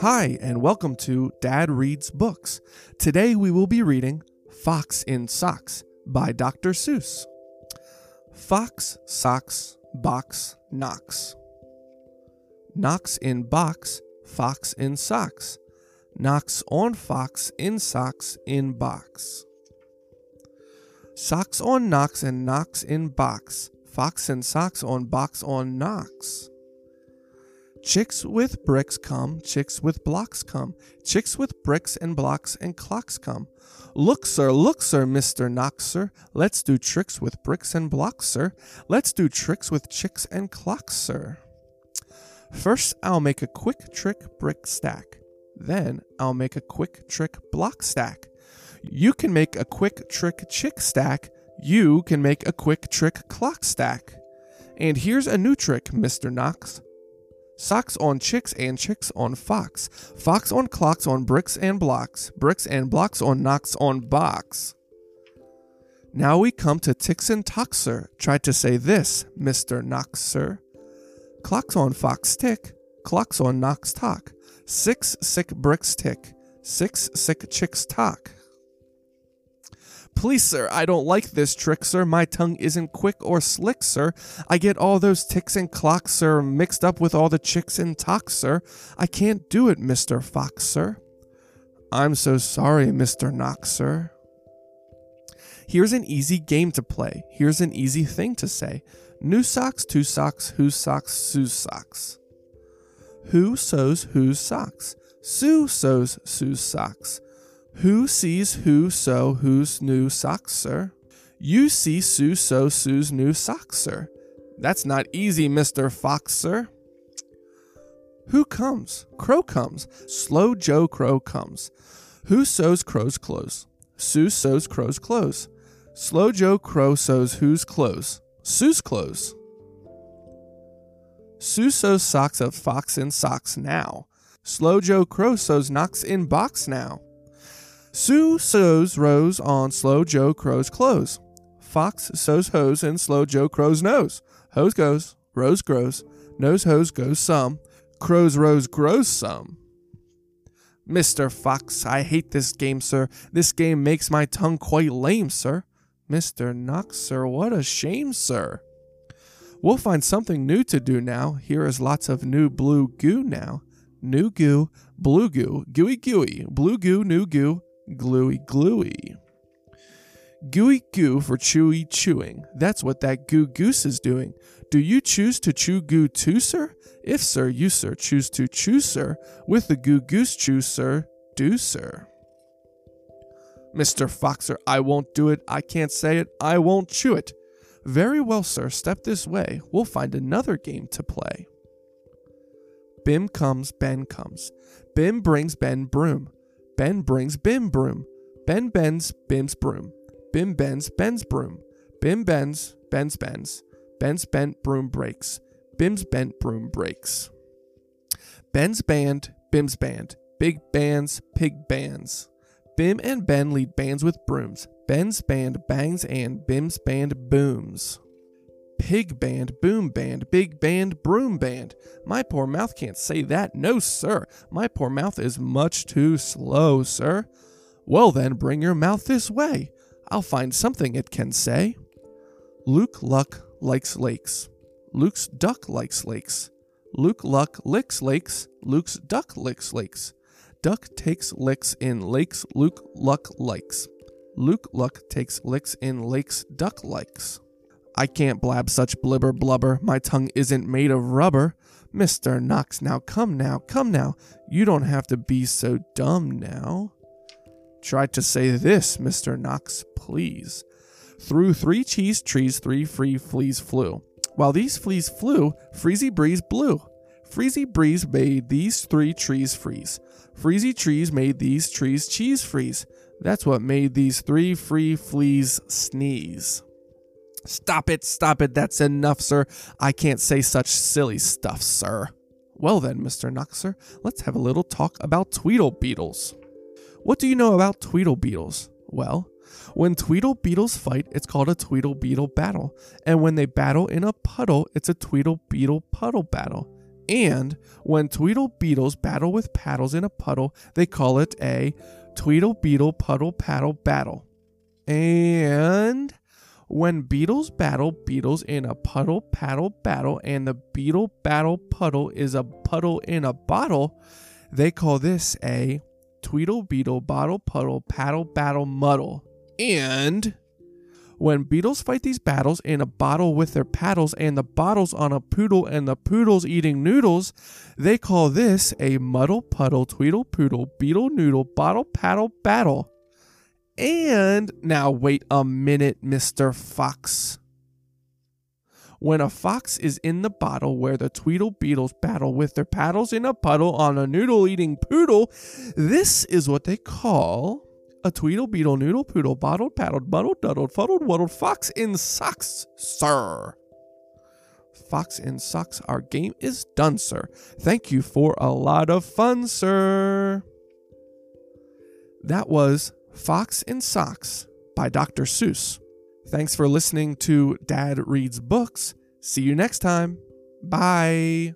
Hi, and welcome to Dad Reads Books. Today we will be reading Fox in Socks by Dr. Seuss. Fox, socks, box, knocks. Knocks in box, fox in socks. Knocks on fox in socks in box. Socks on knocks and knocks in box. Fox and socks on box on knocks. Chicks with bricks come, chicks with blocks come, chicks with bricks and blocks and clocks come. Look, sir, look, sir, Mr. Knox, sir. Let's do tricks with bricks and blocks, sir. Let's do tricks with chicks and clocks, sir. First, I'll make a quick trick brick stack. Then, I'll make a quick trick block stack. You can make a quick trick chick stack. You can make a quick trick clock stack. And here's a new trick, Mr. Knox. Socks on chicks and chicks on fox. Fox on clocks on bricks and blocks. Bricks and blocks on knocks on box. Now we come to ticks and tocks, sir. Try to say this, Mr. Knox, sir. Clocks on fox tick. Clocks on knocks talk. Six sick bricks tick. Six sick chicks talk. Please, sir, I don't like this trick, sir. My tongue isn't quick or slick, sir. I get all those ticks and clocks, sir, mixed up with all the chicks and talks, sir. I can't do it, Mr. Fox, sir. I'm so sorry, Mr. Knox, sir. Here's an easy game to play. Here's an easy thing to say. New socks, two socks, whose socks, Sue's socks. Who sews whose socks? Sue sews Sue's socks. Who sees who sew whose new socks, sir? You see Sue sew Sue's new socks, sir. That's not easy, Mr. Fox, sir. Who comes? Crow comes. Slow Joe Crow comes. Who sews Crow's clothes? Sue sews Crow's clothes. Slow Joe Crow sews whose clothes? Sue's clothes. Sue sews socks of Fox in socks now. Slow Joe Crow sews knocks in box now. Sue sews rows on Slow Joe Crow's clothes. Fox sews hose in Slow Joe Crow's nose. Hose goes, rose grows, nose hose goes some, crow's rose grows some. Mr. Fox, I hate this game, sir. This game makes my tongue quite lame, sir. Mr. Knox, sir, what a shame, sir. We'll find something new to do now. Here is lots of new blue goo now. New goo, blue goo, gooey gooey, blue goo, new goo, gluey gluey. Gooey goo for chewy chewing. That's what that goo goose is doing. Do you choose to chew goo too, sir? If, sir, you, sir, choose to chew, sir, with the goo goose chew, sir, do, sir. Mr. Foxer, I won't do it. I can't say it. I won't chew it. Very well, sir, step this way. We'll find another game to play. Bim comes, Ben comes. Bim brings Ben broom. Ben brings Bim broom. Ben bends Bim's broom. Bim bends Ben's broom. Bim bends Ben's bends. Ben's bent broom breaks. Bim's bent broom breaks. Ben's band, Bim's band. Big bands, pig bands. Bim and Ben lead bands with brooms. Ben's band bangs and Bim's band booms. Pig band, boom band, big band, broom band. My poor mouth can't say that. No, sir. My poor mouth is much too slow, sir. Well, then, bring your mouth this way. I'll find something it can say. Luke Luck likes lakes. Luke's duck likes lakes. Luke Luck licks lakes. Luke's duck licks lakes. Duck takes licks in lakes Luke Luck likes. Luke Luck takes licks in lakes Duck likes. I can't blab such blibber blubber. My tongue isn't made of rubber. Mr. Knox, now come now, come now. You don't have to be so dumb now. Try to say this, Mr. Knox, please. Through three cheese trees, three free fleas flew. While these fleas flew, Freezy Breeze blew. Freezy Breeze made these three trees freeze. Freezy trees made these trees cheese freeze. That's what made these three free fleas sneeze. Stop it, stop it, that's enough, sir. I can't say such silly stuff, sir. Well then, Mr. Knoxer, let's have a little talk about Tweetle Beetles. What do you know about Tweetle Beetles? Well, When Tweetle Beetles fight, it's called a Tweetle Beetle battle. And when they battle in a puddle, it's a Tweetle Beetle puddle battle. And when Tweetle Beetles battle with paddles in a puddle, they call it a Tweetle Beetle puddle paddle battle. And when beetles battle beetles in a puddle paddle battle, and the beetle battle puddle is a puddle in a bottle, they call this a Tweetle Beetle bottle puddle paddle battle muddle. And when beetles fight these battles in a bottle with their paddles and the bottle's on a poodle and the poodle's eating noodles, they call this a muddle puddle tweetle poodle beetle noodle bottle paddle battle. And now wait a minute, Mr. Fox. When a fox is in the bottle where the Tweetle Beetles battle with their paddles in a puddle on a noodle eating poodle, this is what they call a Tweetle Beetle Noodle Poodle bottled, paddled, muddled, duddled, fuddled, waddled fox in socks, sir. Fox in socks, our game is done, sir. Thank you for a lot of fun, sir. That was Fox in Socks by Dr. Seuss. Thanks for listening to Dad Reads Books. See you next time. Bye.